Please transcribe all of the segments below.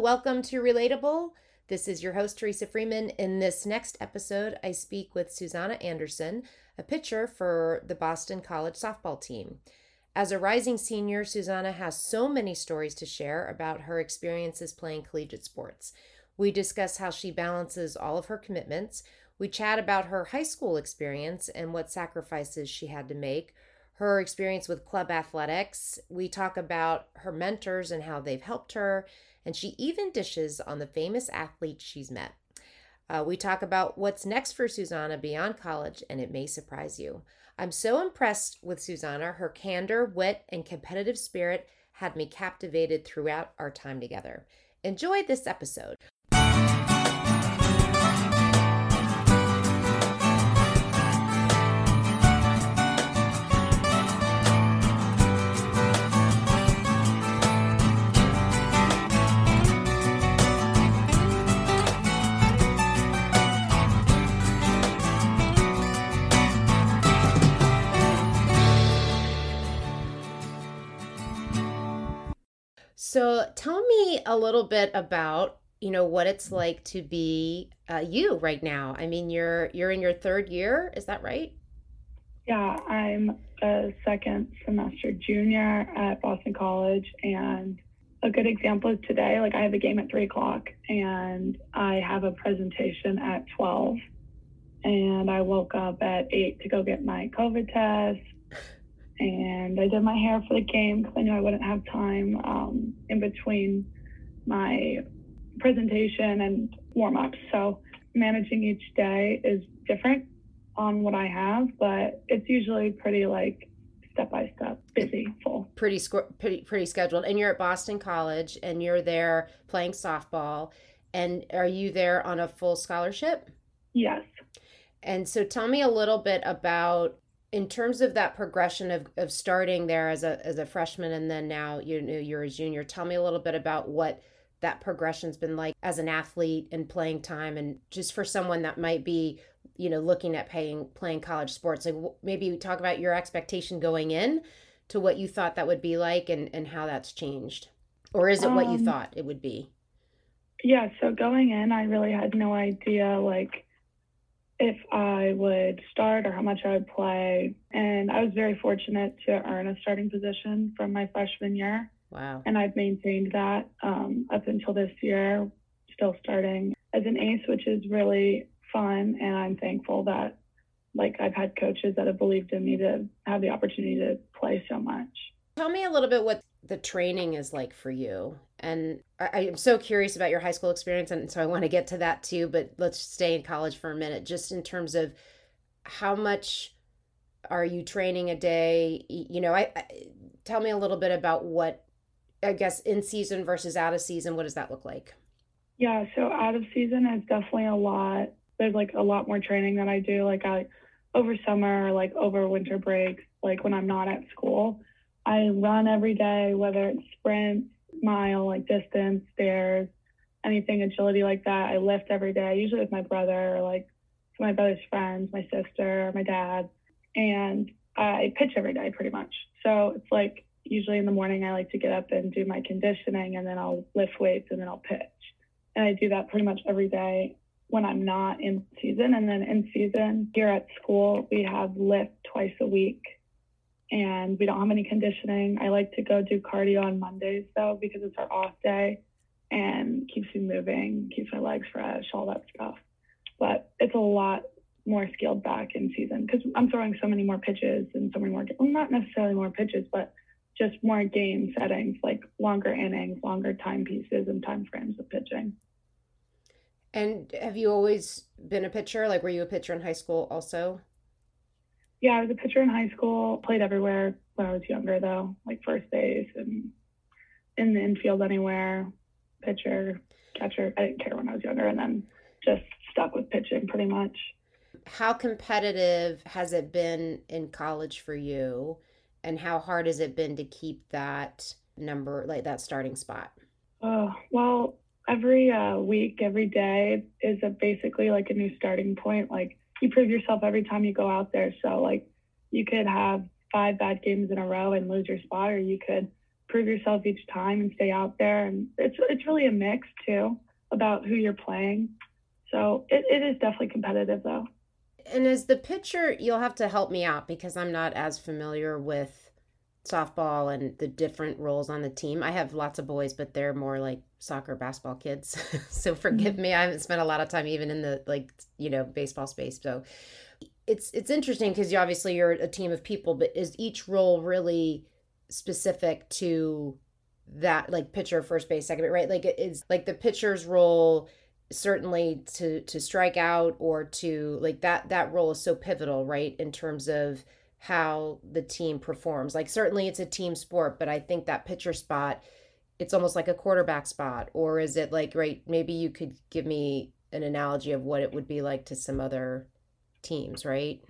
welcome to Relatable. This is your host, Teresa Freeman. In this next episode, I speak with Susanna Anderson, a pitcher for the Boston College softball team. As a rising senior, Susanna has so many stories to share about her experiences playing collegiate sports. We discuss how she balances all of her commitments. We chat about her high school experience and what sacrifices she had to make, her experience with club athletics. We talk about her mentors and how they've helped her, and she even dishes on the famous athletes she's met. Uh, we talk about what's next for Susanna beyond college, and it may surprise you. I'm so impressed with Susanna. Her candor, wit, and competitive spirit had me captivated throughout our time together. Enjoy this episode. So tell me a little bit about you know what it's like to be uh, you right now. I mean, you're you're in your third year, is that right? Yeah, I'm a second semester junior at Boston College, and a good example is today. Like I have a game at three o'clock, and I have a presentation at twelve, and I woke up at eight to go get my COVID test and I did my hair for the game because I knew I wouldn't have time um, in between my presentation and warm ups. So managing each day is different on what I have, but it's usually pretty like step by step, busy, full. Pretty pretty pretty scheduled. And you're at Boston College, and you're there playing softball. And are you there on a full scholarship? Yes. And so tell me a little bit about in terms of that progression of, of starting there as a as a freshman and then now you know you're a junior tell me a little bit about what that progression's been like as an athlete and playing time and just for someone that might be you know looking at paying playing college sports like maybe talk about your expectation going in to what you thought that would be like and and how that's changed. Or is it um, what you um, thought it would be? Yeah so going in i really had no idea like if I would start or how much I would play. And I was very fortunate to earn a starting position from my freshman year. Wow. And I've maintained that um, up until this year, still starting as an ace, which is really fun. And I'm thankful that, like, I've had coaches that have believed in me to have the opportunity to play so much. Tell me a little bit what the training is like for you and I, am so curious about your high school experience, and so I want to get to that too. But let's stay in college for a minute, just in terms of how much are you training a day? You know, I, I tell me a little bit about what I guess in season versus out of season. What does that look like? Yeah, so out of season is definitely a lot. There's like a lot more training that I do, like I over summer, like over winter breaks, like when I'm not at school. I run every day, whether it's sprint, mile, like distance, stairs, anything agility like that. I lift every day, usually with my brother or like my brother's friends, my sister, my dad. And I pitch every day pretty much. So it's like usually in the morning, I like to get up and do my conditioning and then I'll lift weights and then I'll pitch. And I do that pretty much every day when I'm not in season. And then in season, here at school, we have lift twice a week and we don't have any conditioning. I like to go do cardio on Mondays though because it's our off day and keeps me moving, keeps my legs fresh, all that stuff. But it's a lot more scaled back in season because I'm throwing so many more pitches and so many more, well, not necessarily more pitches, but just more game settings, like longer innings, longer time pieces, and time frames of pitching. And have you always been a pitcher? Like, were you a pitcher in high school also? Yeah, I was a pitcher in high school. Played everywhere when I was younger, though, like first base and in the infield anywhere, pitcher, catcher. I didn't care when I was younger, and then just stuck with pitching pretty much. How competitive has it been in college for you, and how hard has it been to keep that number, like that starting spot? Oh well, every uh, week, every day is a basically like a new starting point. Like you prove yourself every time you go out there. So like you could have five bad games in a row and lose your spot, or you could prove yourself each time and stay out there. And it's it's really a mix too about who you're playing. So it, it is definitely competitive though. And as the pitcher, you'll have to help me out because I'm not as familiar with softball and the different roles on the team. I have lots of boys, but they're more like soccer, basketball kids. so forgive mm-hmm. me. I haven't spent a lot of time even in the like, you know, baseball space. So it's it's interesting because you obviously you're a team of people, but is each role really specific to that like pitcher, first base, second base, right? Like it is like the pitcher's role certainly to to strike out or to like that that role is so pivotal right in terms of how the team performs. Like certainly it's a team sport but i think that pitcher spot it's almost like a quarterback spot or is it like right maybe you could give me an analogy of what it would be like to some other teams right?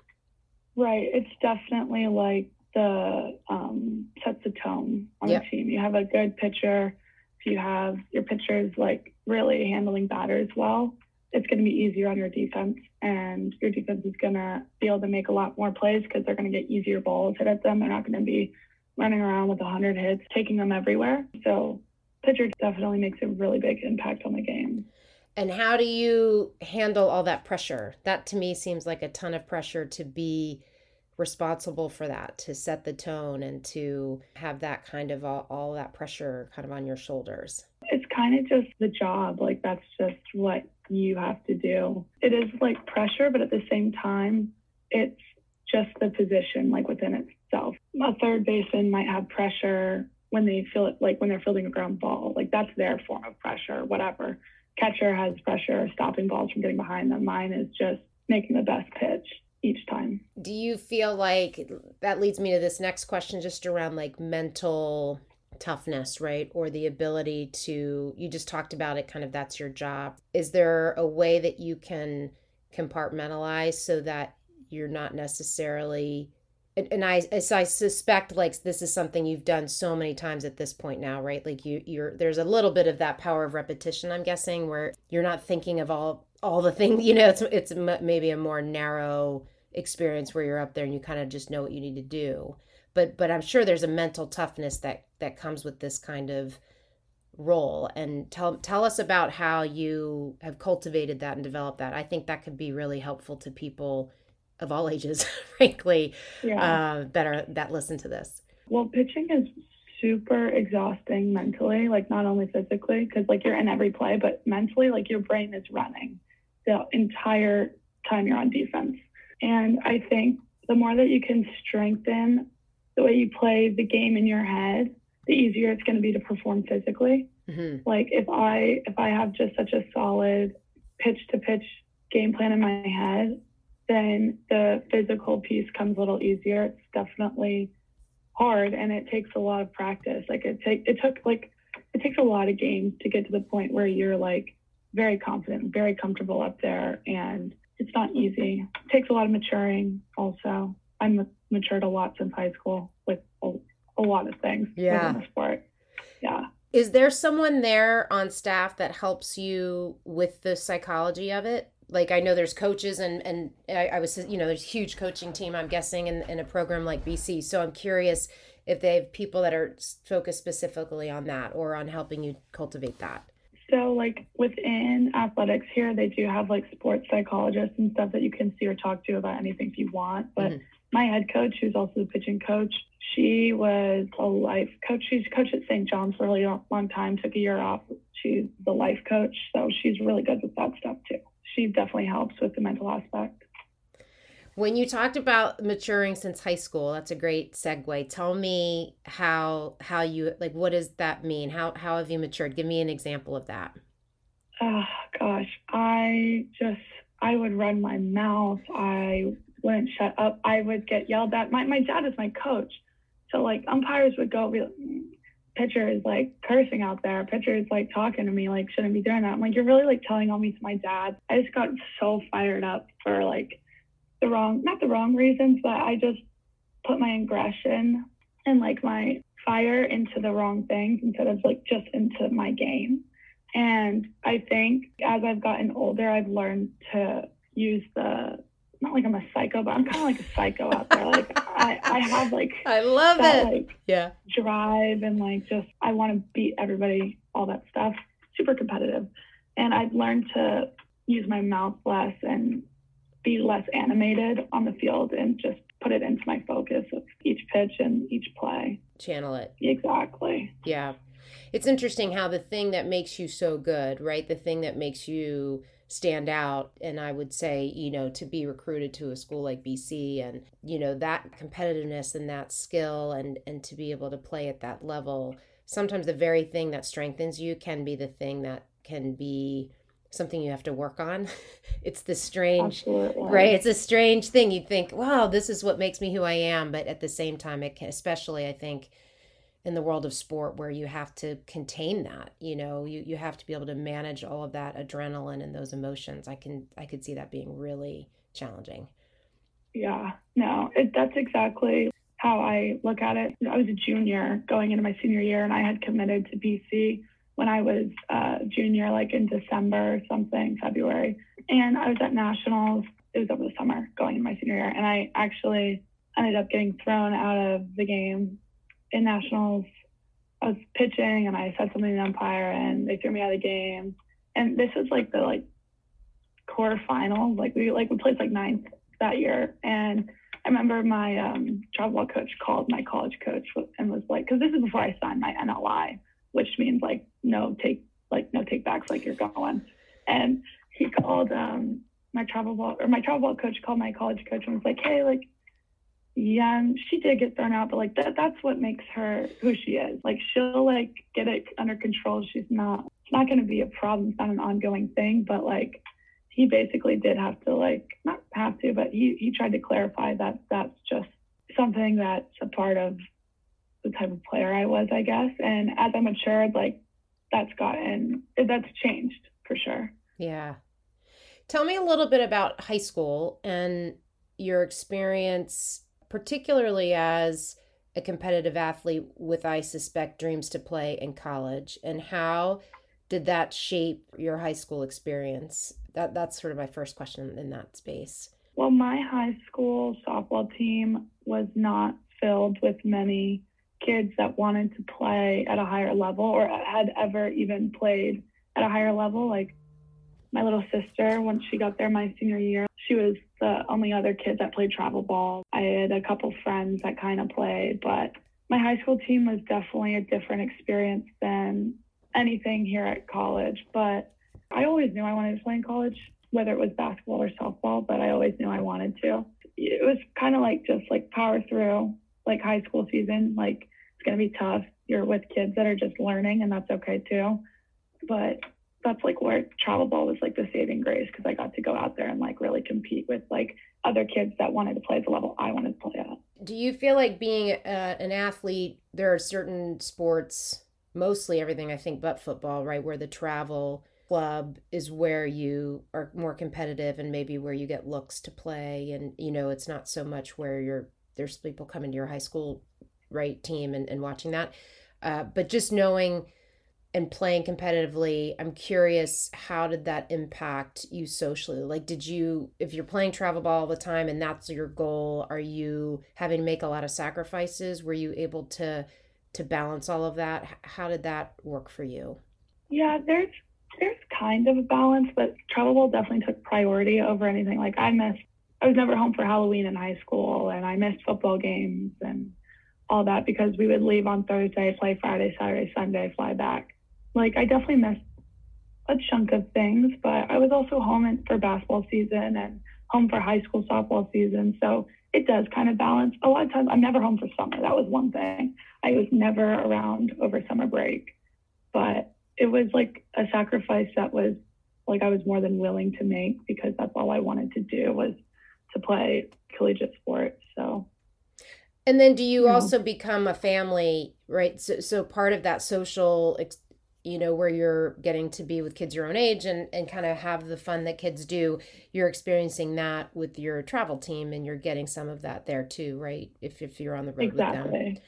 Right. It's definitely like the um sets the tone on yep. the team. You have a good pitcher. If you have your pitchers like really handling batters well, it's going to be easier on your defense, and your defense is going to be able to make a lot more plays because they're going to get easier balls hit at them. They're not going to be running around with 100 hits, taking them everywhere. So, pitcher definitely makes a really big impact on the game. And how do you handle all that pressure? That to me seems like a ton of pressure to be responsible for that, to set the tone and to have that kind of all, all that pressure kind of on your shoulders kind of just the job. Like that's just what you have to do. It is like pressure, but at the same time, it's just the position like within itself. A third baseman might have pressure when they feel it like when they're fielding a ground ball. Like that's their form of pressure, whatever. Catcher has pressure stopping balls from getting behind them. Mine is just making the best pitch each time. Do you feel like that leads me to this next question just around like mental toughness, right? Or the ability to, you just talked about it, kind of that's your job. Is there a way that you can compartmentalize so that you're not necessarily and, I as I suspect like this is something you've done so many times at this point now, right? Like you you're there's a little bit of that power of repetition, I'm guessing, where you're not thinking of all all the things, you know, it's it's maybe a more narrow experience where you're up there and you kind of just know what you need to do but but i'm sure there's a mental toughness that that comes with this kind of role. And tell tell us about how you have cultivated that and developed that. I think that could be really helpful to people of all ages frankly yeah. uh, better that listen to this. Well pitching is super exhausting mentally like not only physically because like you're in every play but mentally like your brain is running the entire time you're on defense. And i think the more that you can strengthen the way you play the game in your head, the easier it's going to be to perform physically. Mm-hmm. Like if I if I have just such a solid pitch to pitch game plan in my head, then the physical piece comes a little easier. It's definitely hard and it takes a lot of practice. Like it take it took like it takes a lot of games to get to the point where you're like very confident, very comfortable up there and it's not easy. It takes a lot of maturing also. I'm matured a lot since high school with a, lot of things yeah. within the sport. Yeah. Is there someone there on staff that helps you with the psychology of it? Like I know there's coaches and and I, I was you know there's a huge coaching team I'm guessing in, in a program like BC. So I'm curious if they have people that are focused specifically on that or on helping you cultivate that. So, like within athletics here, they do have like sports psychologists and stuff that you can see or talk to about anything if you want. But mm-hmm my head coach, who's also the pitching coach, she was a life coach. She's coached at St. John's for a really long time, took a year off. She's the life coach, so she's really good with that stuff too. She definitely helps with the mental aspect. When you talked about maturing since high school, that's a great segue. Tell me how how you like what does that mean? How how have you matured? Give me an example of that. Oh gosh, I just I would run my mouth. I wouldn't shut up. I would get yelled at. My my dad is my coach, so like umpires would go be pitcher is like cursing out there. Pitcher is like talking to me like shouldn't be doing that. I'm like you're really like telling on me to my dad. I just got so fired up for like the wrong not the wrong reasons, but I just put my aggression and like my fire into the wrong things instead of like just into my game. And I think as I've gotten older, I've learned to use the not like I'm a psycho, but I'm kind of like a psycho out there. Like I, I have like I love that, it. like yeah. drive and like just I want to beat everybody, all that stuff. Super competitive, and I've learned to use my mouth less and be less animated on the field and just put it into my focus of each pitch and each play. Channel it. Exactly. Yeah. It's interesting how the thing that makes you so good, right? The thing that makes you stand out. And i would say you know to be recruited to a school like bc and you know that competitiveness and that skill and and to be able to play at that level sometimes the very thing that strengthens you can be the thing that can be something you have to work on. It's the strange Absolutely. right? It's a strange thing. You think wow this is what makes me who i am. But at the same time it can especially i think in the world of sport where you have to contain that you know you, you have to be able to manage all of that adrenaline and those emotions i can i could see that being really challenging Yeah, no, it, that's exactly how I look at it. I was a junior going into my senior year, and I had committed to BC when I was a junior, like in December or something, February. And I was at nationals. It was over the summer going into my senior year, and I actually ended up getting thrown out of the game in nationals. I was pitching, and I said something to the umpire, and they threw me out of the game. And this was like the like quarterfinal. Like we like we placed like ninth that year, and I remember my um, travel ball coach called my college coach and was like, because this is before I signed my NLI, which means like no take like no take backs, like you're going. And he called um, my travel ball or my travel ball coach called my college coach and was like, hey, like yeah, she did get thrown out, but like that that's what makes her who she is. Like she'll like get it under control. She's not it's not gonna be a problem. It's not an ongoing thing, but like he basically did have to like not have to, but he he tried to clarify that that's just something that's a part of the type of player I was, I guess. And as I matured, like that's gotten that's changed for sure. Yeah. Tell me a little bit about high school and your experience, particularly as a competitive athlete with, I suspect, dreams to play in college, and how did that shape your high school experience? That that's sort of my first question in that space. Well, my high school softball team was not filled with many kids that wanted to play at a higher level or had ever even played at a higher level. Like my little sister, once she got there my senior year, she was the only other kid that played travel ball. I had a couple friends that kind of played, but my high school team was definitely a different experience than anything here at college. But I always knew I wanted to play in college, whether it was basketball or softball, but I always knew I wanted to. It was kind of like just like power through like high school season. Like it's going to be tough. You're with kids that are just learning, and that's okay too. But that's like where travel ball was like the saving grace because I got to go out there and like really compete with like other kids that wanted to play at the level I wanted to play at. Do you feel like being a, an athlete, there are certain sports, mostly everything I think but football, right, where the travel club is where you are more competitive and maybe where you get looks to play and you know it's not so much where you're there's people coming to your high school right team and, and watching that uh, but just knowing and playing competitively i'm curious how did that impact you socially? Like did you if you're playing travel ball all the time and that's your goal are you having to make a lot of sacrifices? Were you able to to balance all of that? How did that work for you? Yeah there's there's kind of a balance but travel ball definitely took priority over anything. Like i missed i was never home for halloween in high school and i missed football games and all that because we would leave on thursday play friday saturday sunday fly back like I definitely missed a chunk of things, but I was also home for basketball season and home for high school softball season. So it does kind of balance. A lot of times I'm never home for summer. That was one thing. I was never around over summer break, but it was like a sacrifice that was like I was more than willing to make because that's all I wanted to do was to play collegiate sports. So and then do you, you also know. become a family, right? So so part of that social ex- you know where you're getting to be with kids your own age and and kind of have the fun that kids do you're experiencing that with your travel team and you're getting some of that there too right? If if you're on the road exactly. with them.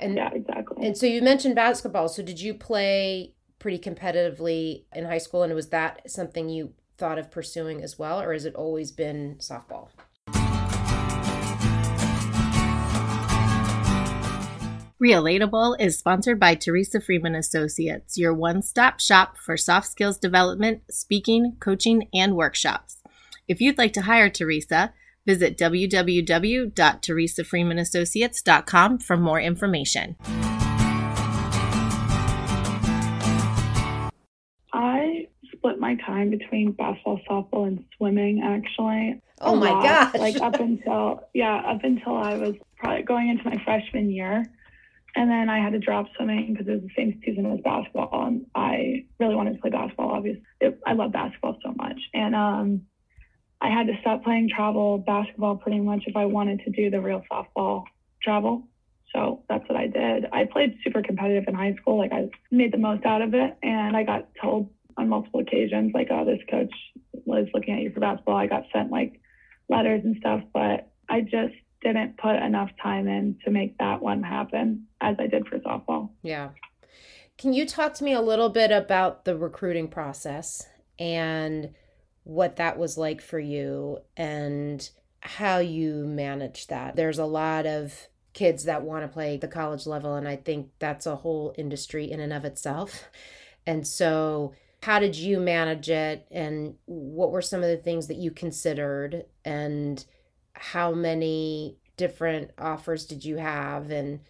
And yeah exactly. and so you mentioned basketball. So did you play pretty competitively in high school and was that something you thought of pursuing as well or has it always been softball Relatable is sponsored by Teresa Freeman Associates, your one stop shop for soft skills development, speaking, coaching, and workshops. If you'd like to hire Teresa, visit www.teresafreemanassociates.com for more information. I split my time between basketball, softball, and swimming actually. Oh my gosh. Like up until, yeah, up until I was probably going into my freshman year. And then I had to drop swimming because it was the same season as basketball, and I really wanted to play basketball. Obviously, it, I love basketball so much, and um, I had to stop playing travel basketball pretty much if I wanted to do the real softball travel. So that's what I did. I played super competitive in high school. Like I made the most out of it, and I got told on multiple occasions, like, "Oh, this coach was looking at you for basketball." I got sent like letters and stuff, but I just didn't put enough time in to make that one happen as I did for softball. Yeah. Can you talk to me a little bit about the recruiting process and what that was like for you and how you managed that? There's a lot of kids that want to play the college level, and I think that's a whole industry in and of itself. And so, how did you manage it, and what were some of the things that you considered, and how many different offers did you have and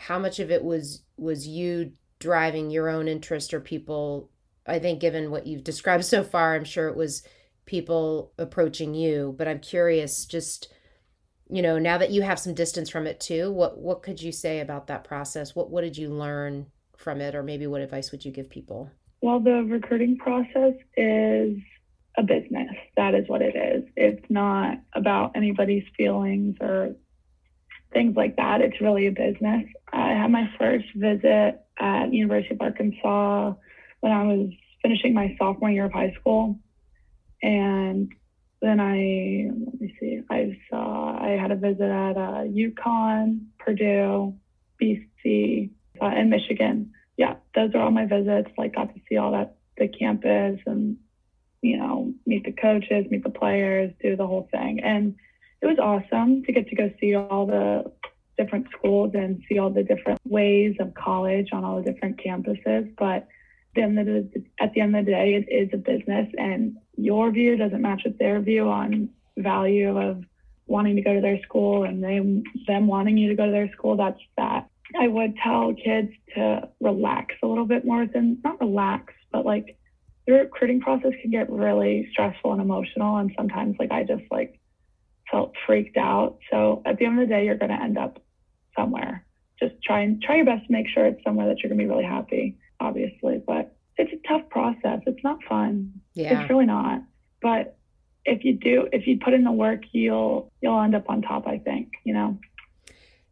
how much of it was was you driving your own interest or people i think given what you've described so far i'm sure it was people approaching you but i'm curious just you know now that you have some distance from it too what what could you say about that process what what did you learn from it or maybe what advice would you give people well the recruiting process is a business. That is what it is. It's not about anybody's feelings or things like that. It's really a business. I had my first visit at University of Arkansas when I was finishing my sophomore year of high school. And then I, let me see, I saw, I had a visit at uh, UConn, Purdue, BC, uh, and Michigan. Yeah, those are all my visits. Like, got to see all that, the campus and you know, meet the coaches, meet the players, do the whole thing. And it was awesome to get to go see all the different schools and see all the different ways of college on all the different campuses. But then at the end of the day, it is a business, and your view doesn't match with their view on value of wanting to go to their school and them them wanting you to go to their school. That's that. I would tell kids to relax a little bit more than not relax, but like the recruiting process can get really stressful and emotional. And sometimes, like, I just like felt freaked out. So at the end of the day, you're going to end up somewhere. Just try and try your best to make sure it's somewhere that you're going to be really happy, obviously. But it's a tough process. It's not fun. Yeah. It's really not. But if you do, if you put in the work, you'll you'll end up on top. I think. You know.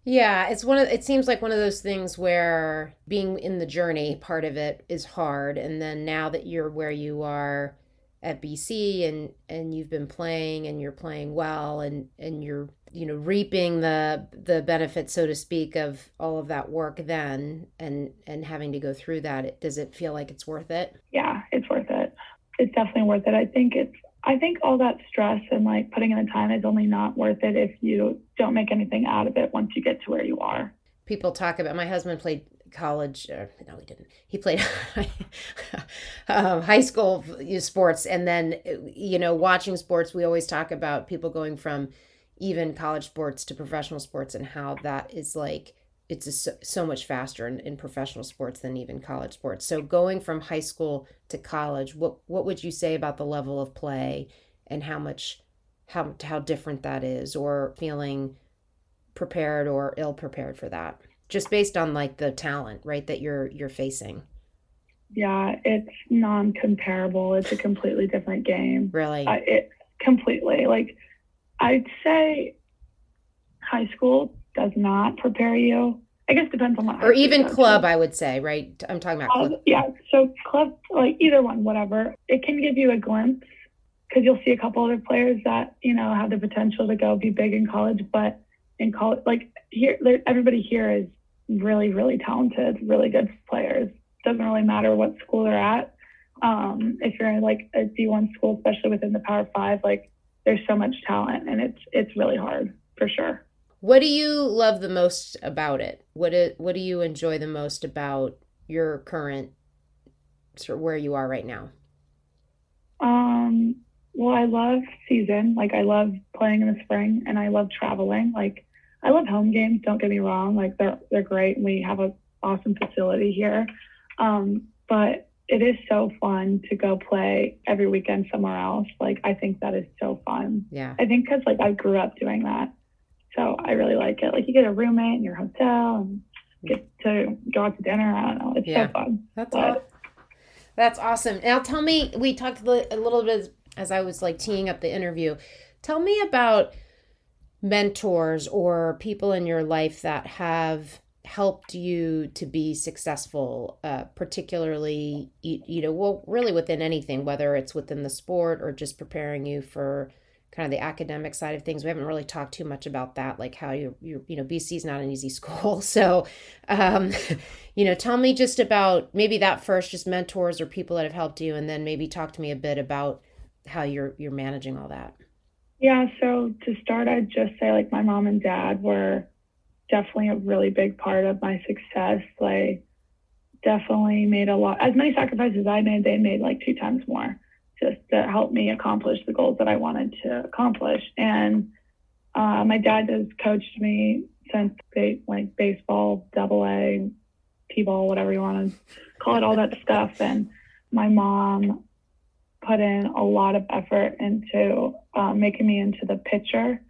Yeah, it's one of it seems like one of those things where being in the journey part of it is hard and then now that you're where you are at BC and and you've been playing and you're playing well and and you're you know reaping the the benefits so to speak of all of that work then and and having to go through that does it feel like it's worth it? Yeah it's worth it. It's definitely worth it. I think it's I think all that stress and like putting in the time is only not worth it if you don't make anything out of it once you get to where you are. People talk about my husband played college. Uh, no, he didn't. He played um, high school sports, and then you know, watching sports. We always talk about people going from even college sports to professional sports and how that is like it's so, so much faster in, in professional sports than even college sports. So going from high school to college, what what would you say about the level of play and how much how how different that is, or feeling prepared or ill prepared for that, just based on like the talent, right, that you're you're facing. Yeah, it's non-comparable. It's a completely different game. Really, uh, it completely like I'd say high school does not prepare you. I guess depends on what. Or even club, I would say, right? I'm talking about club. Uh, yeah, so club, like either one, whatever. It can give you a glimpse because you'll see a couple other players that you know have the potential to go be big in college, but in college, like here, everybody here is really, really talented, really good players. Doesn't really matter what school they're at. Um, if you're in like a D1 school, especially within the Power Five, like there's so much talent, and it's it's really hard for sure What do you love the most about it? What it, what do you enjoy the most about your current sort of where you are right now? Um, well, I love season. Like I love playing in the spring and I love traveling. Like I love home games, don't get me wrong. Like they're they're great and we have a awesome facility here. Um, but it is so fun to go play every weekend somewhere else. Like I think that is so fun. Yeah. I think because like I grew up doing that, so I really like it. Like you get a roommate in your hotel and get to go out to dinner. I don't know. It's Yeah. so fun. That's But- aw- that's awesome. Now tell me, we talked a little bit as I was like teeing up the interview. Tell me about mentors or people in your life that have helped you to be successful, uh, particularly you, you know, well, really within anything, whether it's within the sport or just preparing you for kind of the academic side of things. We haven't really talked too much about that, like how you you you know BC is not an easy school, so um, you know, tell me just about maybe that first, just mentors or people that have helped you, and then maybe talk to me a bit about how you're you're managing all that. Yeah, so to start, I'd just say like my mom and dad were definitely a really big part of my success. Like, definitely made a lot, as many sacrifices I made, they made like two times more just to help me accomplish the goals that I wanted to accomplish. And uh, my dad has coached me since ba- like baseball, double A, T-ball, whatever you want to call it, all that stuff. And my mom put in a lot of effort into uh, making me into the pitcher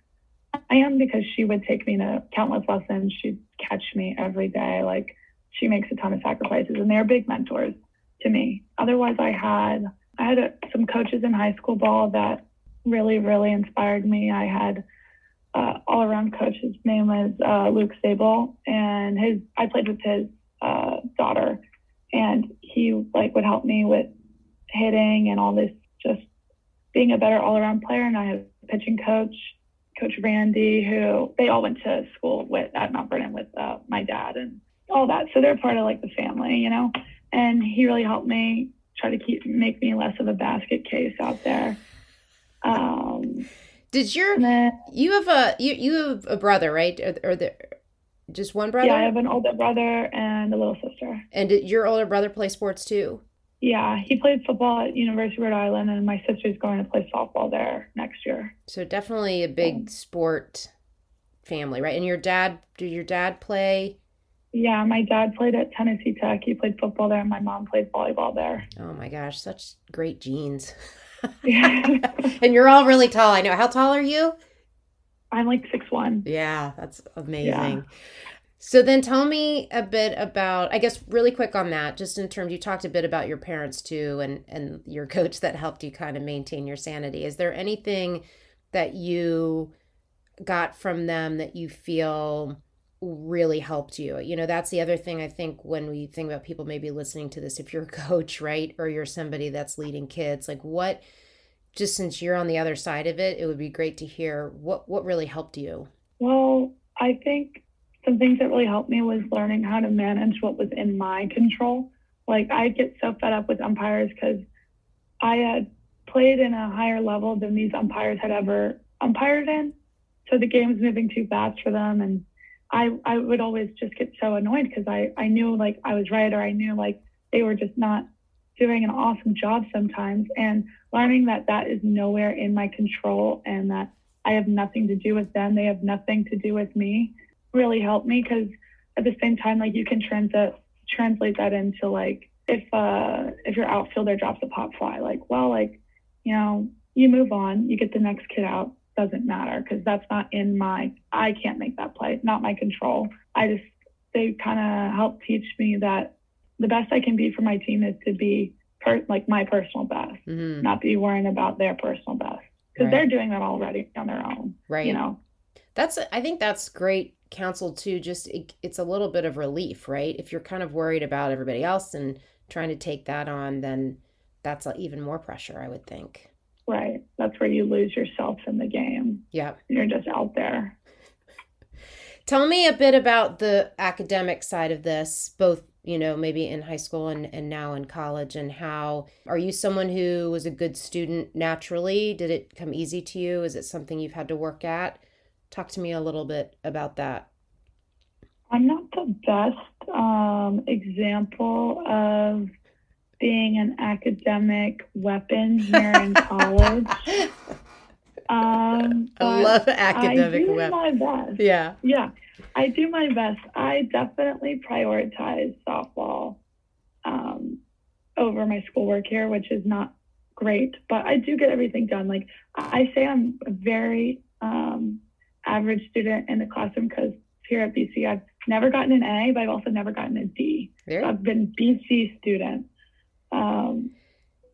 I am because she would take me to countless lessons. She'd catch me every day. Like she makes a ton of sacrifices, and they're big mentors to me. Otherwise, I had I had a, some coaches in high school ball that really really inspired me. I had uh, all around coach. His name was uh, Luke Sable, and his I played with his uh, daughter, and he like would help me with hitting and all this being a better all around player. And I have a pitching coach, Coach Randy, who they all went to school with at Mount Vernon with uh, my dad and all that. So they're part of like the family, you know. And he really helped me try to keep make me less of a basket case out there. Um, Did your then you have a you you have a brother right or, or the just one brother yeah, I have an older brother and a little sister. and did your older brother play sports too? Yeah, he played football at University of Rhode Island, and my sister's going to play softball there next year. So definitely a big sport family, right? And your dad, did your dad play? Yeah, my dad played at Tennessee Tech. He played football there. and My mom played volleyball there. Oh my gosh, such great genes. I'm and you're all really tall. I know. How tall are you? I'm like six one. Yeah, that's amazing. So then tell me a bit about I guess really quick on that just in terms you talked a bit about your parents too and and your coach that helped you kind of maintain your sanity. Is there anything that you got from them that you feel really helped you? You know, that's the other thing I think when we think about people maybe listening to this if you're a coach, right? Or you're somebody that's leading kids, like what just since you're on the other side of it, it would be great to hear what what really helped you. Well, I think some things that really helped me was learning how to manage what was in my control. Like I get so fed up with umpires because I had played in a higher level than these umpires had ever umpired in. So the game was moving too fast for them. And I, I would always just get so annoyed because I, I knew like I was right or I knew like they were just not doing an awesome job sometimes. And learning that that is nowhere in my control and that I have nothing to do with them. They have nothing to do with me. Really helped me because at the same time, like you can transit translate that into like if uh if your outfielder drops a pop fly, like well, like you know you move on, you get the next kid out. Doesn't matter because that's not in my. I can't make that play. Not my control. I just they kind of help teach me that the best I can be for my team is to be per, like my personal best Mhm. not be worrying about their personal best because Right. they're doing that already on their own. Right. You know, That's I think that's great counsel too. Just it, it's a little bit of relief, right? If you're kind of worried about everybody else and trying to take that on, then that's even more pressure, I would think. right? That's where you lose yourself in the game. Yeah. You're just out there. Tell me a bit about the academic side of this, both you know maybe in high school and, and now in college and how are you someone who was a good student naturally did it come easy to you is it something you've had to work at Talk to me a little bit about that. I'm not the best um, example of being an academic weapon here in college. Um, I love academic I do weapon. my best. Yeah. Yeah, I do my best. I definitely prioritize softball um, over my schoolwork here, which is not great, but I do get everything done. Like I say, I'm very um, average student in the classroom because here at BC, I've never gotten an A, but I've also never gotten a D. So I've been BC student, um,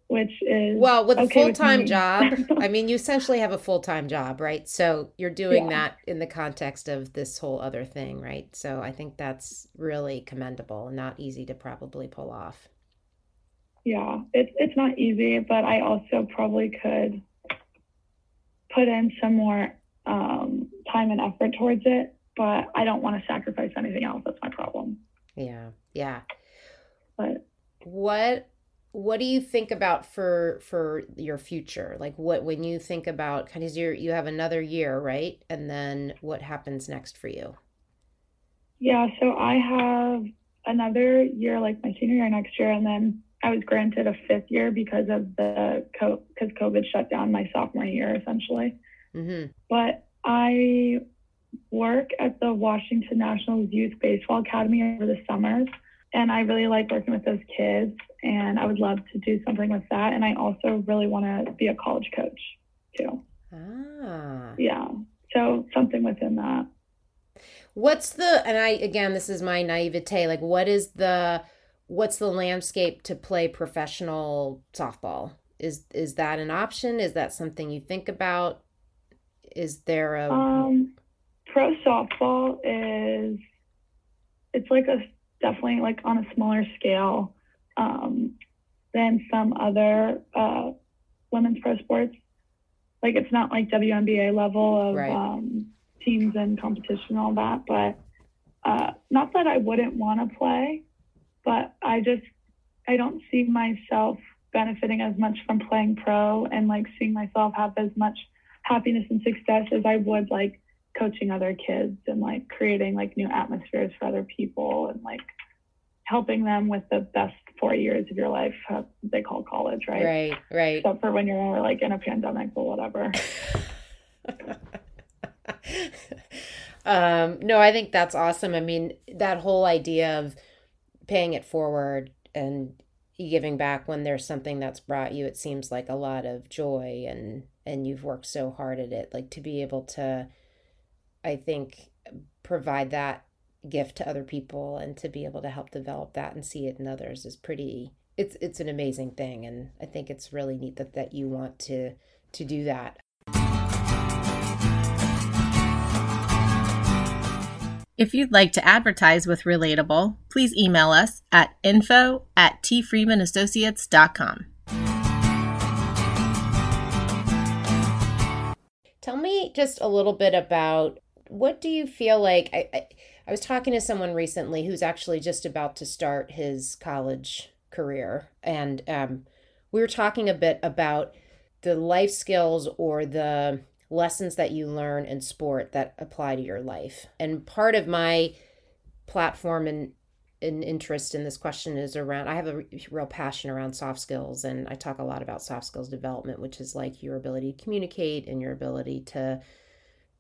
which is Well, with a full time job, I mean, you essentially have a full time job, right? So you're doing Yeah. that in the context of this whole other thing, right? So I think that's really commendable and not easy to probably pull off. yeah, it's it's not easy, but I also probably could put in some more um, time and effort towards it. But I don't want to sacrifice anything else. That's my problem. Yeah. Yeah. But What what do you think about for for your future? Like what when you think about kind of your you have another year, right? And then what happens next for you? yeah, so I have another year, like my senior year next year, and then I was granted a fifth year because of the because COVID shut down my sophomore year essentially. Mhm. but I work at the Washington Nationals Youth Baseball Academy over the summers. And I really like working with those kids. And I would love to do something with that. And I also really want to be a college coach too. Ah. Yeah. So something within that. What's the and I again this is my naivete like what is the what's the landscape to play professional softball? Is is that an option? Is that something you think about? Is there a Um, pro softball is, it's like a definitely like on a smaller scale um, than some other uh, women's pro sports. Like it's not like WNBA level of Right. um, teams and competition and all that, but uh, not that I wouldn't want to play, but I just I don't see myself benefiting as much from playing pro and like seeing myself have as much happiness and success as I would like coaching other kids and like creating like new atmospheres for other people and like helping them with the best four years of your life uh, they call college right, right, right. except for when you're like in a pandemic or whatever um, no, I think that's awesome. I mean, that whole idea of paying it forward and giving back when there's something that's brought you, it seems like a lot of joy and and you've worked so hard at it. Like to be able to, I think, provide that gift to other people and to be able to help develop that and see it in others is pretty. It's it's an amazing thing, and I think it's really neat that that you want to to do that. If you'd like to advertise with Relatable, please email us at info at tfreemanassociates.com. Tell me just a little bit about what do you feel like? I, I, I was talking to someone recently who's actually just about to start his college career, and um, we were talking a bit about the life skills or the lessons that you learn in sport that apply to your life. And part of my platform and an interest in this question is around i have a real passion around soft skills and i talk a lot about soft skills development which is like your ability to communicate and your ability to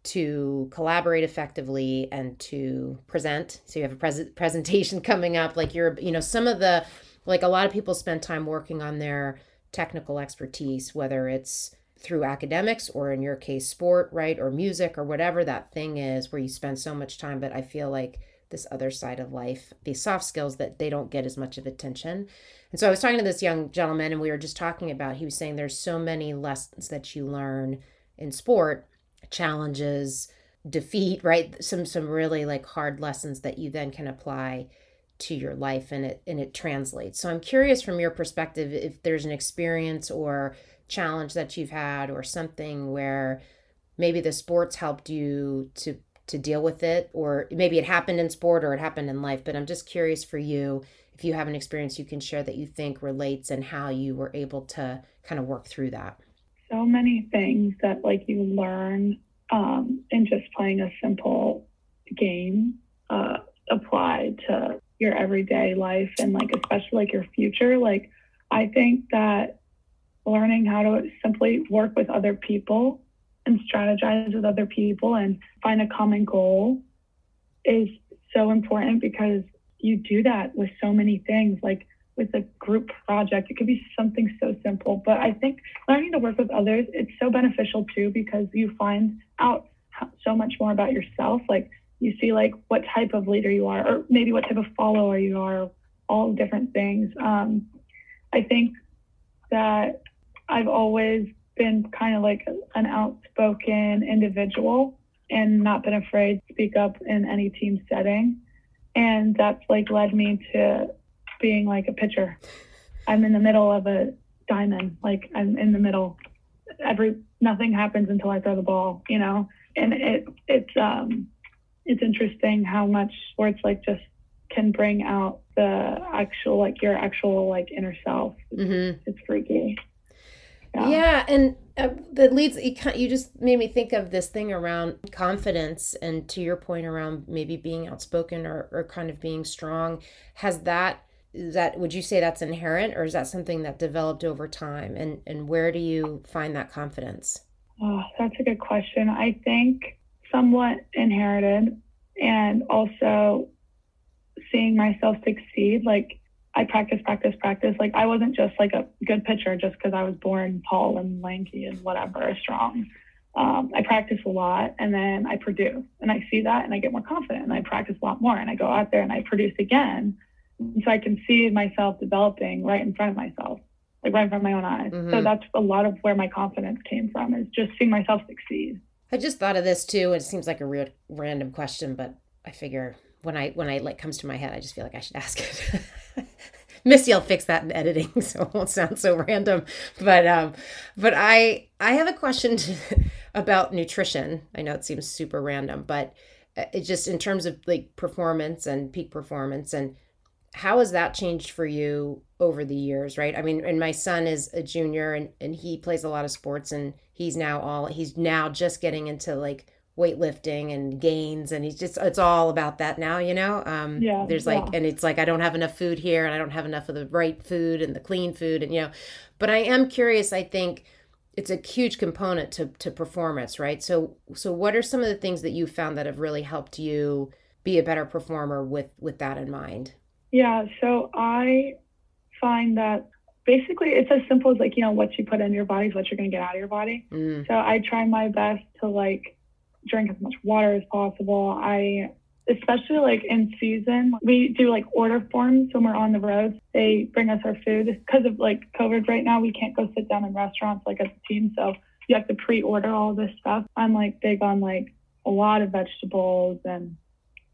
to collaborate effectively and to present. So you have a pres- presentation coming up like you're you know some of the like a lot of people spend time working on their technical expertise whether it's through academics or in your case sport right or music or whatever that thing is where you spend so much time but i feel like this other side of life, these soft skills that they don't get as much of attention. And so I was talking to this young gentleman, and we were just talking about, he was saying there's so many lessons that you learn in sport, challenges, defeat, right? Some some really like hard lessons that you then can apply to your life and it and it translates. So I'm curious from your perspective if there's an experience or challenge that you've had or something where maybe the sports helped you to to deal with it or maybe it happened in sport or it happened in life but i'm just curious for you if you have an experience you can share that you think relates and how you were able to kind of work through that. So many things that like you learn um, and just playing a simple game uh, applied to your everyday life and like especially like your future. Like i think that learning how to simply work with other people and strategize with other people and find a common goal is so important because you do that with so many things like with a group project. It could be something so simple but i think learning to work with others it's so beneficial too because you find out so much more about yourself. Like you see like what type of leader you are or maybe what type of follower you are all different things. Um, i think that i've always been kind of like an outspoken individual and not been afraid to speak up in any team setting and that's like led me to being like a pitcher i'm in the middle of a diamond like i'm in the middle every nothing happens until i throw the ball you know and it it's um it's interesting how much sports like just can bring out the actual like your actual like inner self. Mm-hmm. It's freaky. Yeah, yeah and uh, that leads you just made me think of this thing around confidence and to your point around maybe being outspoken or, or kind of being strong. Has that is that would you say that's inherent or is that something that developed over time? And and where do you find that confidence? Oh that's a good question. I think somewhat inherited and also seeing myself succeed like i practice practice practice like i wasn't just like a good pitcher just because i was born tall and lanky and whatever strong um, i practice a lot and then i produce and i see that and i get more confident and i practice a lot more and i go out there and i produce again so i can see myself developing right in front of myself like right in front of my own eyes mm-hmm. so that's a lot of where my confidence came from is just seeing myself succeed I just thought of this too. It seems like a real random question, but I figure when I when I like comes to my head, I just feel like I should ask it. Missy will fix that in editing, so it won't sound so random. But um, but I I have a question to, about nutrition. I know it seems super random, but uh, it just in terms of like performance and peak performance and how has that changed for you over the years right i mean and my son is a junior and, and he plays a lot of sports and he's now all he's now just getting into like weightlifting and gains and he's just it's all about that now you know um yeah, there's like yeah. and it's like i don't have enough food here and i don't have enough of the right food and the clean food and you know but i am curious i think it's a huge component to to performance right so so what are some of the things that you found that have really helped you be a better performer with with that in mind yeah, so I find that basically it's as simple as like, you know, what you put in your body is what you're going to get out of your body. Mm. So I try my best to like drink as much water as possible. I, especially like in season, we do like order forms when we're on the road. They bring us our food because of like COVID right now. We can't go sit down in restaurants like as a team. So you have to pre order all this stuff. I'm like big on like a lot of vegetables and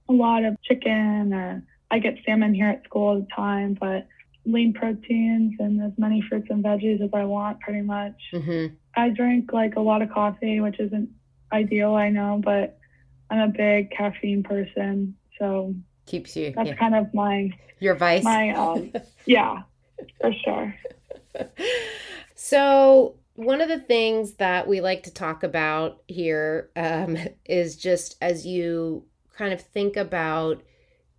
a lot of chicken or I get salmon here at school all the time, but lean proteins and as many fruits and veggies as I want, pretty much. Mm-hmm. I drink like a lot of coffee, which isn't ideal, I know, but I'm a big caffeine person, so keeps you. That's yeah. kind of my your vice. My um, yeah, for sure. So one of the things that we like to talk about here um, is just as you kind of think about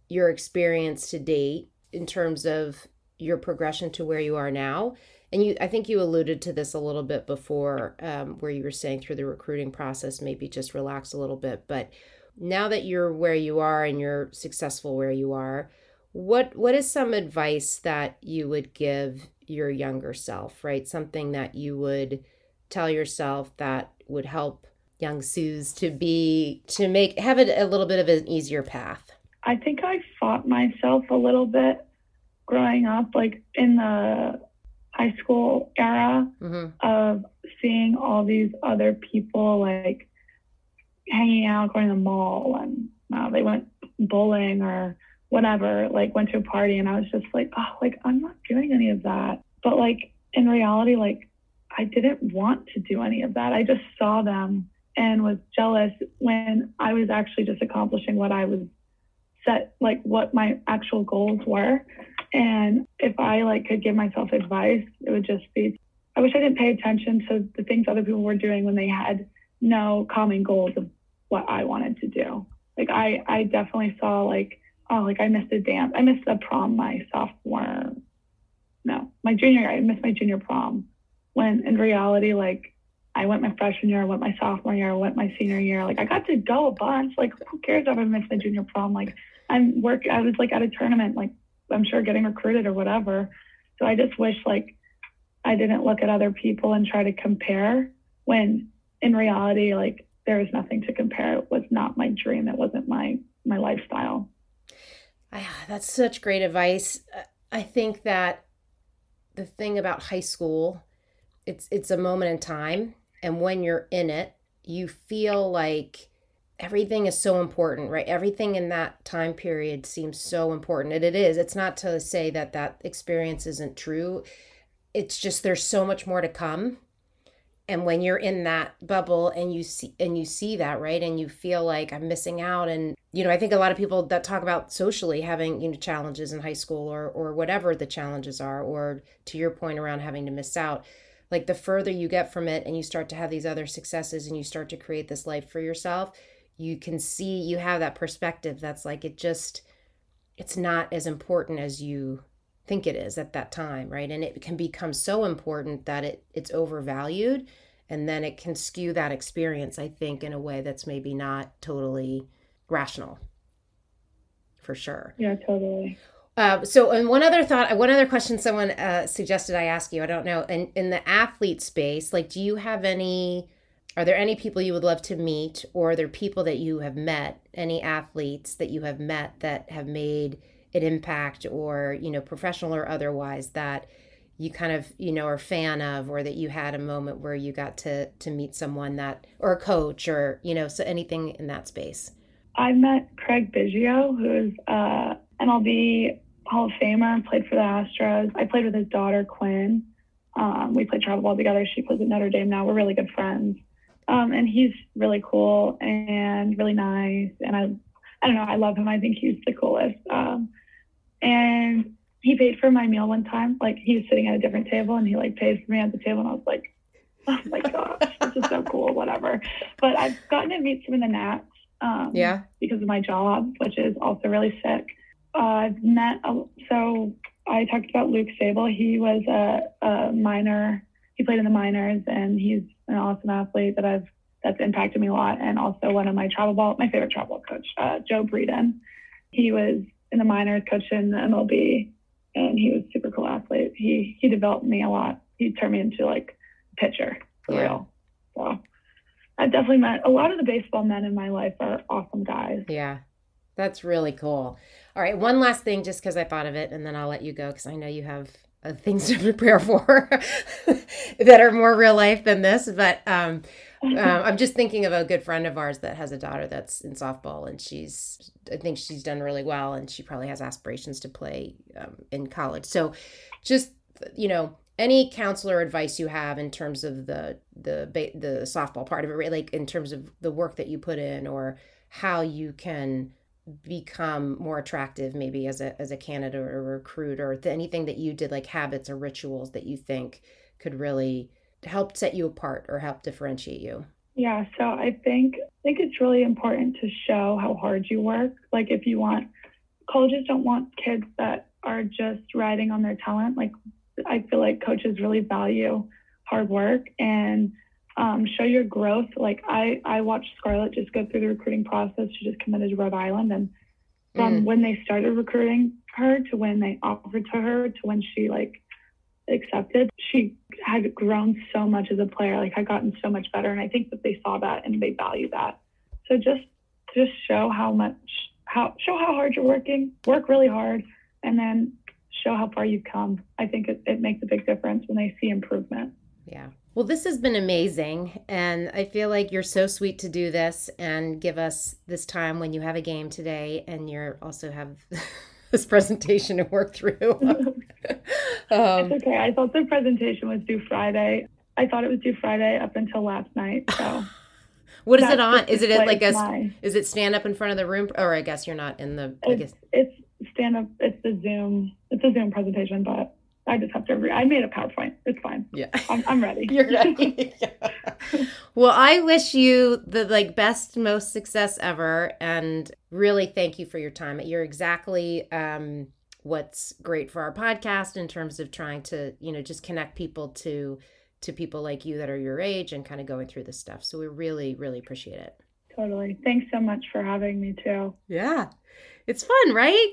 your experience to date in terms of your progression to where you are now and you i think you alluded to this a little bit before um, where you were saying through the recruiting process maybe just relax a little bit. But now that you're where you are and you're successful where you are what what is some advice that you would give your younger self right? Something that you would tell yourself that would help young Suze to be to make have it a little bit of an easier path? I think I fought myself a little bit growing up, like in the high school era mm-hmm. of seeing all these other people like hanging out, going to the mall, and uh, they went bowling or whatever, like went to a party, and I was just like, oh, like I'm not doing any of that. But like in reality, like I didn't want to do any of that. I just saw them and was jealous when I was actually just accomplishing what I was set like what my actual goals were. And if I like could give myself advice, it would just be I wish I didn't pay attention to the things other people were doing when they had no common goals of what I wanted to do. Like I, I definitely saw like, oh, like I missed a dance. I missed the prom my sophomore, no, my junior year. I missed my junior prom. When in reality, like I went my freshman year, I went my sophomore year, I went my senior year. Like I got to go a bunch. Like who cares if I missed my junior prom? Like I'm work. I was like at a tournament. Like I'm sure getting recruited or whatever. So I just wish like I didn't look at other people and try to compare when in reality, like there was nothing to compare. It was not my dream. It wasn't my my lifestyle. Ah, that's such great advice. I think that the thing about high school, it's it's a moment in time, and when you're in it, you feel like everything is so important, right? Everything in that time period seems so important, and it is. It's not to say that that experience isn't true. It's just there's so much more to come and when you're in that bubble and you see and you see that right and you feel like i'm missing out and you know i think a lot of people that talk about socially having you know challenges in high school or or whatever the challenges are or to your point around having to miss out like the further you get from it and you start to have these other successes and you start to create this life for yourself you can see you have that perspective that's like it just it's not as important as you think it is at that time right? And it can become so important that it it's overvalued and then it can skew that experience i think in a way that's maybe not totally rational for sure. Yeah totally. Uh, so and one other thought one other question someone uh, suggested i ask you i don't know in, in the athlete space like do you have any are there any people you would love to meet or are there people that you have met any athletes that you have met that have made an impact or you know professional or otherwise that you kind of you know are a fan of or that you had a moment where you got to to meet someone that or a coach or you know so anything in that space? I met craig biggio who's uh mlb hall of famer played for the astros. I played with his daughter quinn. Um, we played travel ball together. She plays at notre dame now. We're really good friends um, and he's really cool and really nice and i i don't know i love him i think he's the coolest um, and he paid for my meal one time. Like he was sitting at a different table and he like paid for me at the table and I was like, oh my gosh, this is so cool, whatever. But I've gotten to meet some of the Nats. Um, yeah. Because of my job, which is also really sick. Uh, I've met, a, so I talked about Luke Sable. He was a, a minor, he played in the minors and he's an awesome athlete that I've, that's impacted me a lot. And also one of my travel ball, my favorite travel ball coach, uh, Joe Breeden. He was in the minors, coaching the MLB, and he was super cool athlete. He he developed me a lot. He turned me into like a pitcher for yeah. real. So I've definitely met a lot of the baseball men in my life are awesome guys. Yeah. That's really cool. All right, one last thing just because I thought of it, and then I'll let you go because I know you have things to prepare for that are more real life than this. But um, um, I'm just thinking of a good friend of ours that has a daughter that's in softball, and she's I think she's done really well, and she probably has aspirations to play um, in college. So, just you know, any counselor advice you have in terms of the the the softball part of it, right? Like in terms of the work that you put in, or how you can become more attractive maybe as a as a candidate or a recruit or anything that you did like habits or rituals that you think could really help set you apart or help differentiate you? Yeah, so I think I think it's really important to show how hard you work. Like if you want colleges don't want kids that are just riding on their talent. Like I feel like coaches really value hard work and um, show your growth. Like I, I watched Scarlett just go through the recruiting process. She just committed to Rhode Island, and from mm. when they started recruiting her to when they offered to her to when she like accepted, she had grown so much as a player, like had gotten so much better. And I think that they saw that and they value that. So just just show how much how show how hard you're working, work really hard, and then show how far you've come. I think it, it makes a big difference when they see improvement. Yeah. Well, this has been amazing. And I feel like you're so sweet to do this and give us this time when you have a game today and you're also have this presentation to work through. um, it's okay. I thought the presentation was due Friday. I thought it was due Friday up until last night. So. what is it on? Is it like a? My, is it stand up in front of the room, or I guess you're not in the? I it's, guess it's stand up. It's the Zoom. It's a Zoom presentation, but I just have to. Re- I made a PowerPoint. It's fine. Yeah, I'm, I'm ready. You're ready. yeah. well, I wish you the like best, most success ever, and really thank you for your time. You're exactly um, what's great for our podcast in terms of trying to, you know, just connect people to to people like you that are your age and kind of going through this stuff. So we really, really appreciate it. Totally. Thanks so much for having me too. Yeah. It's fun, right?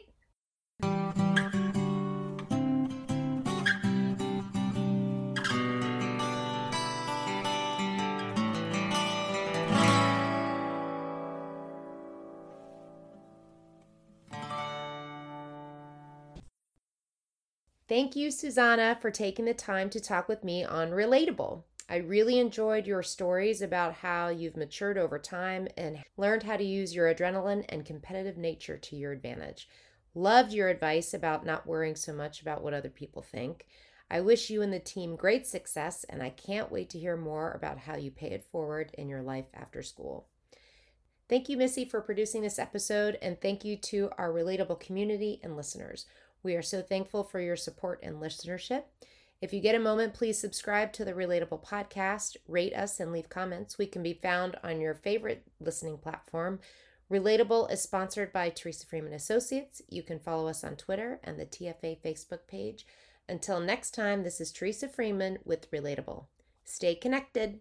Thank you, Susanna, for taking the time to talk with me on Relatable. I really enjoyed your stories about how you've matured over time and learned how to use your adrenaline and competitive nature to your advantage. Loved your advice about not worrying so much about what other people think. I wish you and the team great success, and I can't wait to hear more about how you pay it forward in your life after school. Thank you, Missy, for producing this episode, and thank you to our relatable community and listeners. We are so thankful for your support and listenership. If you get a moment, please subscribe to the Relatable Podcast, rate us, and leave comments. We can be found on your favorite listening platform. Relatable is sponsored by Teresa Freeman Associates. You can follow us on Twitter and the TFA Facebook page. Until next time, this is Teresa Freeman with Relatable. Stay connected.